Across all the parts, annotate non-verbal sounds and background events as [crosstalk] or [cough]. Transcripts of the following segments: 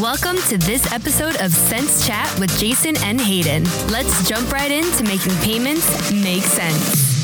Welcome to this episode of Sense Chat with Jason and Hayden. Let's jump right into making payments make sense.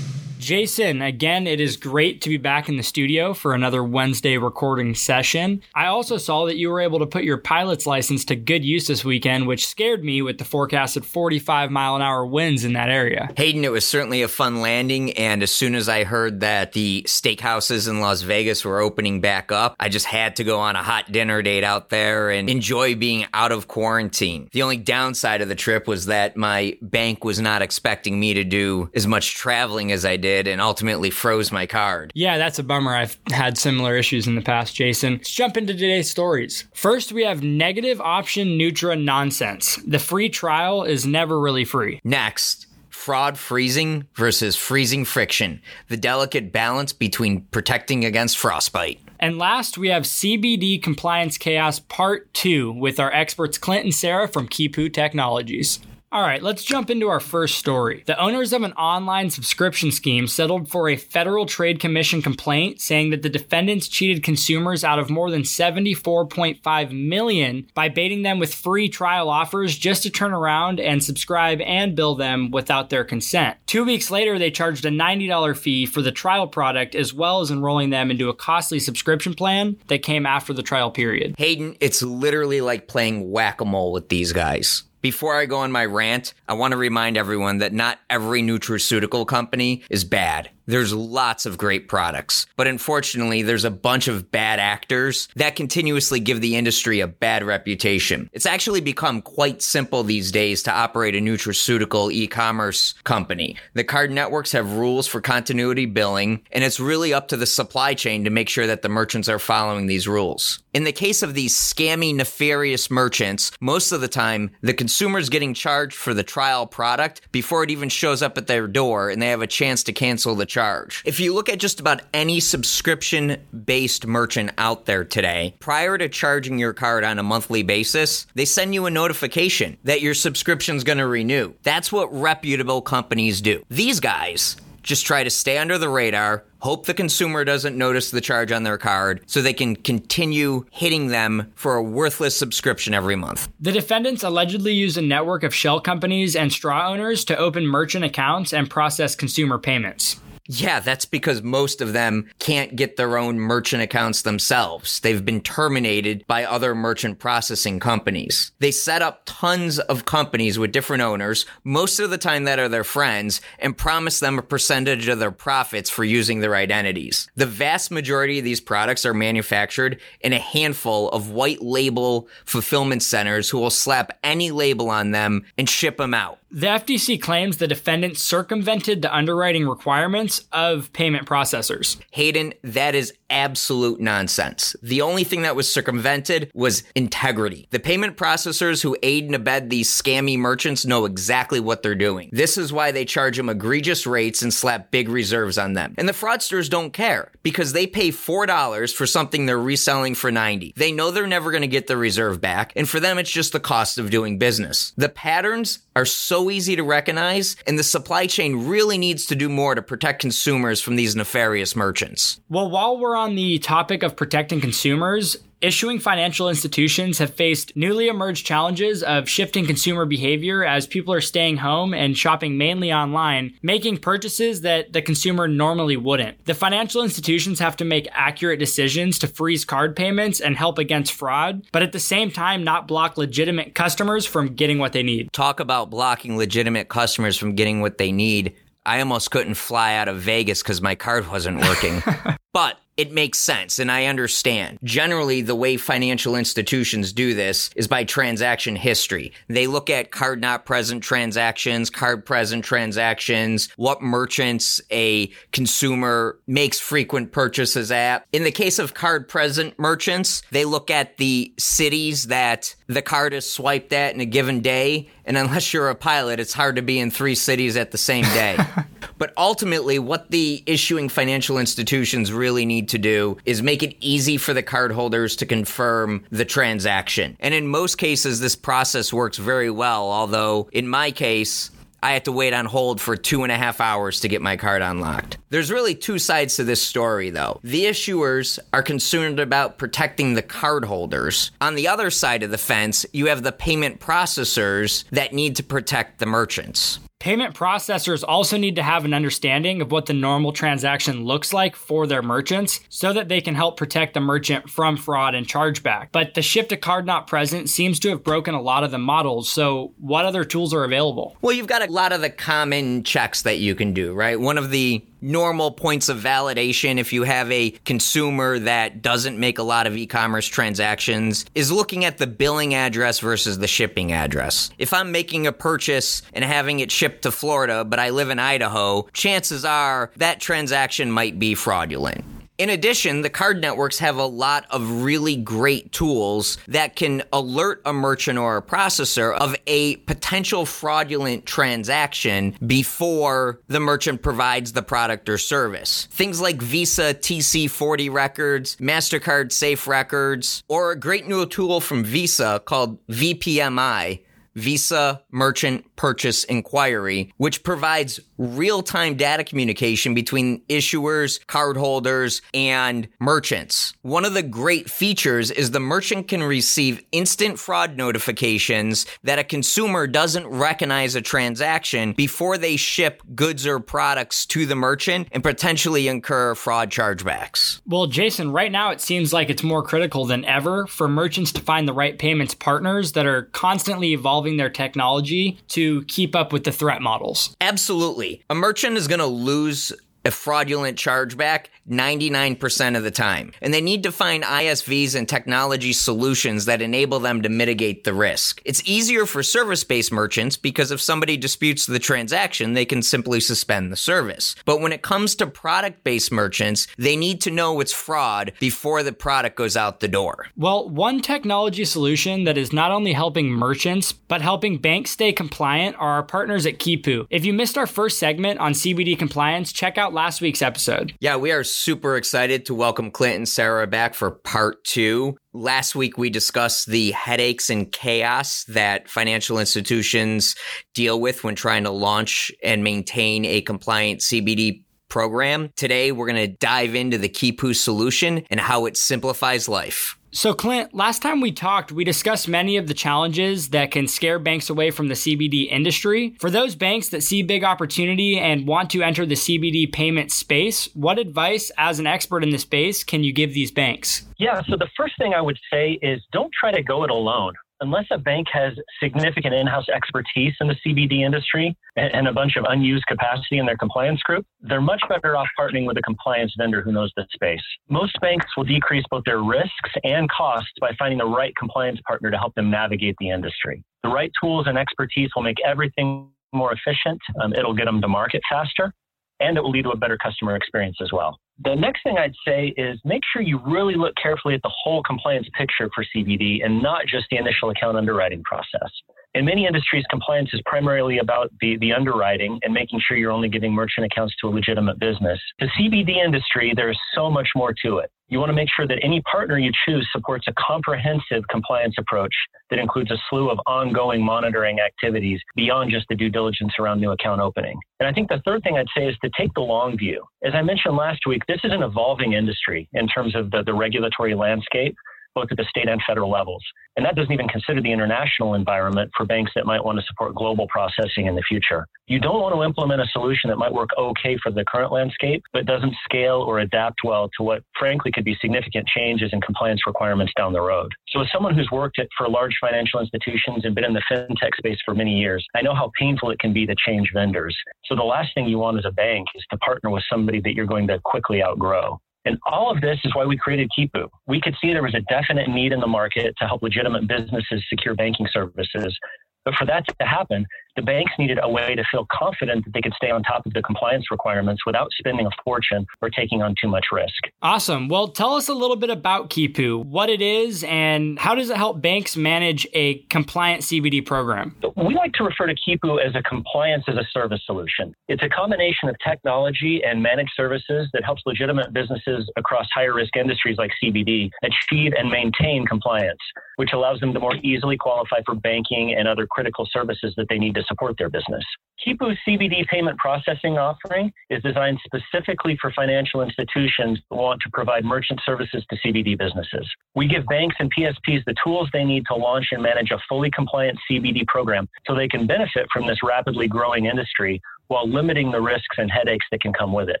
Jason, again, it is great to be back in the studio for another Wednesday recording session. I also saw that you were able to put your pilot's license to good use this weekend, which scared me with the forecasted 45 mile an hour winds in that area. Hayden, it was certainly a fun landing. And as soon as I heard that the steakhouses in Las Vegas were opening back up, I just had to go on a hot dinner date out there and enjoy being out of quarantine. The only downside of the trip was that my bank was not expecting me to do as much traveling as I did did and ultimately froze my card. Yeah, that's a bummer. I've had similar issues in the past, Jason. Let's jump into today's stories. First, we have negative option Nutra nonsense. The free trial is never really free. Next, fraud freezing versus freezing friction, the delicate balance between protecting against frostbite. And last, we have CBD Compliance Chaos Part 2 with our experts Clint and Sarah from Kipu Technologies. All right, let's jump into our first story. The owners of an online subscription scheme settled for a Federal Trade Commission complaint saying that the defendants cheated consumers out of more than 74.5 million by baiting them with free trial offers just to turn around and subscribe and bill them without their consent. 2 weeks later, they charged a $90 fee for the trial product as well as enrolling them into a costly subscription plan that came after the trial period. Hayden, it's literally like playing whack-a-mole with these guys. Before I go on my rant, I want to remind everyone that not every nutraceutical company is bad. There's lots of great products, but unfortunately, there's a bunch of bad actors that continuously give the industry a bad reputation. It's actually become quite simple these days to operate a nutraceutical e-commerce company. The card networks have rules for continuity billing, and it's really up to the supply chain to make sure that the merchants are following these rules. In the case of these scammy, nefarious merchants, most of the time, the consumer's getting charged for the trial product before it even shows up at their door, and they have a chance to cancel the charge. If you look at just about any subscription based merchant out there today, prior to charging your card on a monthly basis, they send you a notification that your subscription's going to renew. That's what reputable companies do. These guys just try to stay under the radar, hope the consumer doesn't notice the charge on their card so they can continue hitting them for a worthless subscription every month. The defendants allegedly used a network of shell companies and straw owners to open merchant accounts and process consumer payments. Yeah, that's because most of them can't get their own merchant accounts themselves. They've been terminated by other merchant processing companies. They set up tons of companies with different owners, most of the time that are their friends, and promise them a percentage of their profits for using their identities. The vast majority of these products are manufactured in a handful of white label fulfillment centers who will slap any label on them and ship them out. The FTC claims the defendants circumvented the underwriting requirements of payment processors. Hayden, that is absolute nonsense. The only thing that was circumvented was integrity. The payment processors who aid and abet these scammy merchants know exactly what they're doing. This is why they charge them egregious rates and slap big reserves on them. And the fraudsters don't care because they pay $4 for something they're reselling for 90. They know they're never going to get the reserve back, and for them it's just the cost of doing business. The patterns are so easy to recognize, and the supply chain really needs to do more to protect consumers from these nefarious merchants. Well, while we're on the topic of protecting consumers, issuing financial institutions have faced newly emerged challenges of shifting consumer behavior as people are staying home and shopping mainly online, making purchases that the consumer normally wouldn't. The financial institutions have to make accurate decisions to freeze card payments and help against fraud, but at the same time, not block legitimate customers from getting what they need. Talk about blocking legitimate customers from getting what they need. I almost couldn't fly out of Vegas because my card wasn't working. [laughs] but it makes sense and I understand. Generally, the way financial institutions do this is by transaction history. They look at card not present transactions, card present transactions, what merchants a consumer makes frequent purchases at. In the case of card present merchants, they look at the cities that the card is swiped at in a given day. And unless you're a pilot, it's hard to be in three cities at the same day. [laughs] But ultimately, what the issuing financial institutions really need to do is make it easy for the cardholders to confirm the transaction. And in most cases, this process works very well, although in my case, I had to wait on hold for two and a half hours to get my card unlocked. There's really two sides to this story, though. The issuers are concerned about protecting the cardholders. On the other side of the fence, you have the payment processors that need to protect the merchants. Payment processors also need to have an understanding of what the normal transaction looks like for their merchants so that they can help protect the merchant from fraud and chargeback. But the shift to card not present seems to have broken a lot of the models. So, what other tools are available? Well, you've got a lot of the common checks that you can do, right? One of the normal points of validation if you have a consumer that doesn't make a lot of e-commerce transactions is looking at the billing address versus the shipping address. If I'm making a purchase and having it shipped to Florida, but I live in Idaho, chances are that transaction might be fraudulent. In addition, the card networks have a lot of really great tools that can alert a merchant or a processor of a potential fraudulent transaction before the merchant provides the product or service. Things like Visa TC40 records, MasterCard Safe records, or a great new tool from Visa called VPMI Visa Merchant Purchase Inquiry, which provides real time data communication between issuers, cardholders, and merchants. One of the great features is the merchant can receive instant fraud notifications that a consumer doesn't recognize a transaction before they ship goods or products to the merchant and potentially incur fraud chargebacks. Well, Jason, right now it seems like it's more critical than ever for merchants to find the right payments partners that are constantly evolving evolving their technology to keep up with the threat models. Absolutely. A merchant is going to lose a fraudulent chargeback 99% of the time. And they need to find ISVs and technology solutions that enable them to mitigate the risk. It's easier for service based merchants because if somebody disputes the transaction, they can simply suspend the service. But when it comes to product based merchants, they need to know it's fraud before the product goes out the door. Well, one technology solution that is not only helping merchants, but helping banks stay compliant are our partners at Kipu. If you missed our first segment on CBD compliance, check out last week's episode. Yeah, we are super excited to welcome Clint and Sarah back for part two. Last week, we discussed the headaches and chaos that financial institutions deal with when trying to launch and maintain a compliant CBD program. Today, we're going to dive into the Kipu solution and how it simplifies life. So, Clint, last time we talked, we discussed many of the challenges that can scare banks away from the CBD industry. For those banks that see big opportunity and want to enter the CBD payment space, what advice, as an expert in the space, can you give these banks? Yeah, so the first thing I would say is don't try to go it alone unless a bank has significant in-house expertise in the CBD industry and, a bunch of unused capacity in their compliance group, they're much better off partnering with a compliance vendor who knows the space. Most banks will decrease both their risks and costs by finding the right compliance partner to help them navigate the industry. The right tools and expertise will make everything more efficient. Um, it'll get them to market faster and it will lead to a better customer experience as well. The next thing I'd say is make sure you really look carefully at the whole compliance picture for CBD and not just the initial account underwriting process. In many industries, compliance is primarily about the, the underwriting and making sure you're only giving merchant accounts to a legitimate business. The CBD industry, there's so much more to it. You want to make sure that any partner you choose supports a comprehensive compliance approach that includes a slew of ongoing monitoring activities beyond just the due diligence around new account opening. And I think the third thing I'd say is to take the long view. As I mentioned last week, this is an evolving industry in terms of the, the regulatory landscape both at the state and federal levels. And that doesn't even consider the international environment for banks that might want to support global processing in the future. You don't want to implement a solution that might work okay for the current landscape, but doesn't scale or adapt well to what frankly could be significant changes in compliance requirements down the road. So as someone who's worked at, for large financial institutions and been in the fintech space for many years, I know how painful it can be to change vendors. So the last thing you want as a bank is to partner with somebody that you're going to quickly outgrow. And all of this is why we created Kipu. We could see there was a definite need in the market to help legitimate businesses secure banking services. But for that to happen, The banks needed a way to feel confident that they could stay on top of the compliance requirements without spending a fortune or taking on too much risk. Awesome. Well, tell us a little bit about Kipu, what it is, and how does it help banks manage a compliant CBD program? We like to refer to Kipu as a compliance as a service solution. It's a combination of technology and managed services that helps legitimate businesses across higher risk industries like CBD achieve and maintain compliance, which allows them to more easily qualify for banking and other critical services that they need to support their business. Kipu's CBD payment processing offering is designed specifically for financial institutions that want to provide merchant services to CBD businesses. We give banks and PSPs the tools they need to launch and manage a fully compliant CBD program so they can benefit from this rapidly growing industry while limiting the risks and headaches that can come with it.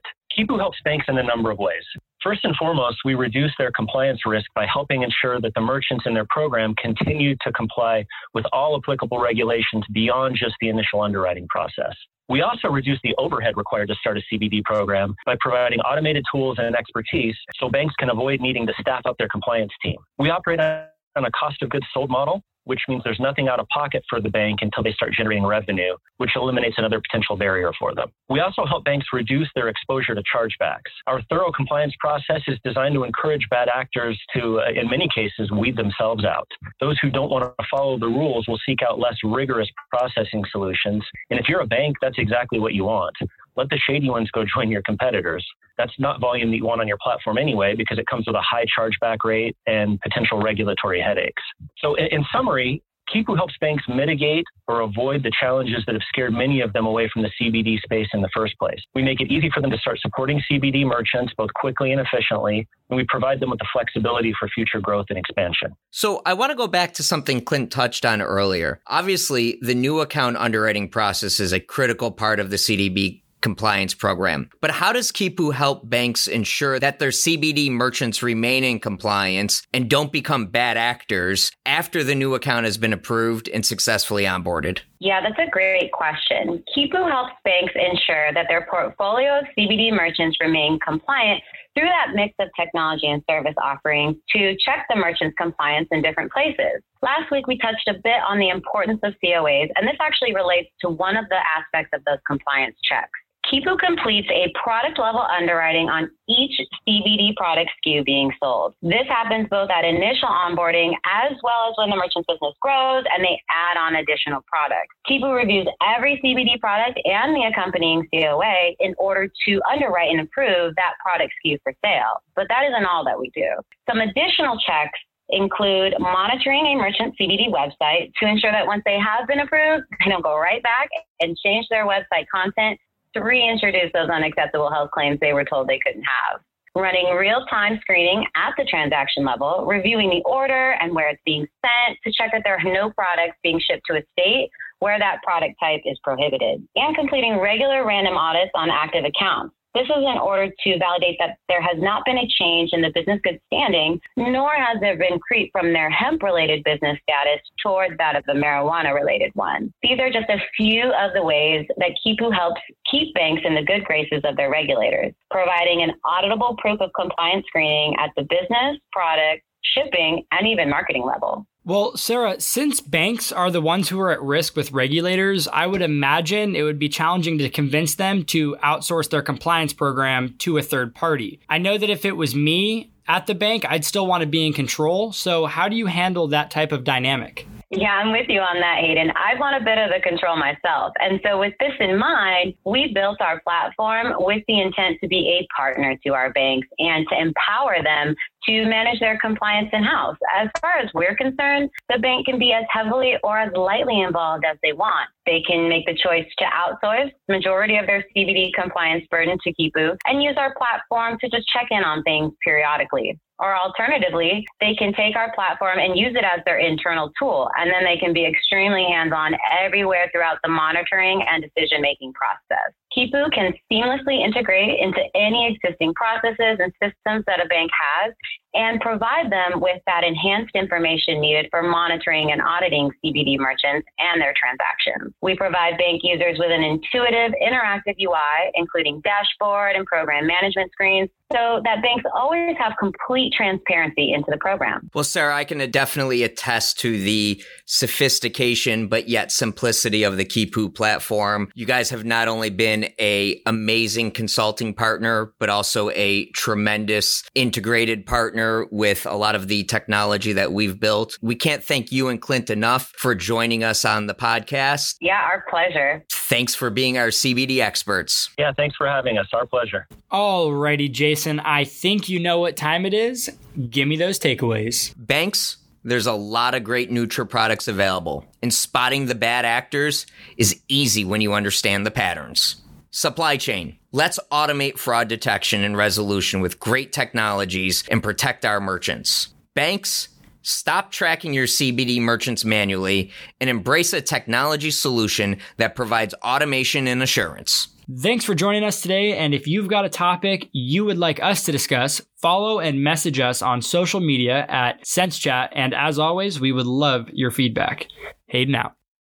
Kipu helps banks in a number of ways. First and foremost, we reduce their compliance risk by helping ensure that the merchants in their program continue to comply with all applicable regulations beyond just the initial underwriting process. We also reduce the overhead required to start a CBD program by providing automated tools and expertise so banks can avoid needing to staff up their compliance team. We operate on a cost of goods sold model, which means there's nothing out of pocket for the bank until they start generating revenue, which eliminates another potential barrier for them. We also help banks reduce their exposure to chargebacks. Our thorough compliance process is designed to encourage bad actors to, uh, in many cases, weed themselves out. Those who don't want to follow the rules will seek out less rigorous processing solutions. And if you're a bank, that's exactly what you want let the shady ones go join your competitors. That's not volume that you want on your platform anyway, because it comes with a high chargeback rate and potential regulatory headaches. So, in, in summary, Kipu helps banks mitigate or avoid the challenges that have scared many of them away from the CBD space in the first place. We make it easy for them to start supporting CBD merchants both quickly and efficiently, and we provide them with the flexibility for future growth and expansion. So I want to go back to something Clint touched on earlier. Obviously, the new account underwriting process is a critical part of the CDB compliance program. But how does Kipu help banks ensure that their CBD merchants remain in compliance and don't become bad actors after the new account has been approved and successfully onboarded? Yeah, that's a great question. Kipu helps banks ensure that their portfolio of CBD merchants remain compliant through that mix of technology and service offerings to check the merchant's compliance in different places. Last week, we touched a bit on the importance of COAs, and this actually relates to one of the aspects of those compliance checks. Kipu completes a product level underwriting on each CBD product SKU being sold. This happens both at initial onboarding as well as when the merchant's business grows and they add on additional products. Kipu reviews every CBD product and the accompanying COA in order to underwrite and approve that product SKU for sale. But that isn't all that we do. Some additional checks include monitoring a merchant CBD website to ensure that once they have been approved, they don't go right back and change their website content to reintroduce those unacceptable health claims they were told they couldn't have. Running real time screening at the transaction level, reviewing the order and where it's being sent to check that there are no products being shipped to a state where that product type is prohibited, and completing regular random audits on active accounts. This is in order to validate that there has not been a change in the business good standing, nor has there been creep from their hemp related business status towards that of the marijuana related one. These are just a few of the ways that Kipu helps keep banks in the good graces of their regulators, providing an auditable proof of compliance screening at the business, product, shipping, and even marketing level. Well, Sarah, since banks are the ones who are at risk with regulators, I would imagine it would be challenging to convince them to outsource their compliance program to a third party. I know that if it was me at the bank, I'd still want to be in control. So, how do you handle that type of dynamic? Yeah, I'm with you on that, Hayden. I want a bit of the control myself. And so, with this in mind, we built our platform with the intent to be a partner to our banks and to empower them to manage their compliance in house. As far as we're concerned, the bank can be as heavily or as lightly involved as they want. They can make the choice to outsource majority of their CBD compliance burden to Kipu and use our platform to just check in on things periodically. Or alternatively, they can take our platform and use it as their internal tool, and then they can be extremely hands on everywhere throughout the monitoring and decision making process. Kipu can seamlessly integrate into any existing processes and systems that a bank has and provide them with that enhanced information needed for monitoring and auditing CBD merchants and their transactions. We provide bank users with an intuitive, interactive UI, including dashboard and program management screens so that banks always have complete transparency into the program. Well, Sarah, I can definitely attest to the sophistication but yet simplicity of the Kipu platform. You guys have not only been a amazing consulting partner, but also a tremendous integrated partner with a lot of the technology that we've built. We can't thank you and Clint enough for joining us on the podcast. Yeah, our pleasure. Thanks for being our CBD experts. Yeah, thanks for having us. Our pleasure. Alrighty, Jason. I think you know what time it is. Give me those takeaways. Banks, there's a lot of great Nutra products available, and spotting the bad actors is easy when you understand the patterns. Supply chain. Let's automate fraud detection and resolution with great technologies and protect our merchants. Banks, Stop tracking your CBD merchants manually and embrace a technology solution that provides automation and assurance. Thanks for joining us today. And if you've got a topic you would like us to discuss, follow and message us on social media at SenseChat. And as always, we would love your feedback. Hayden out.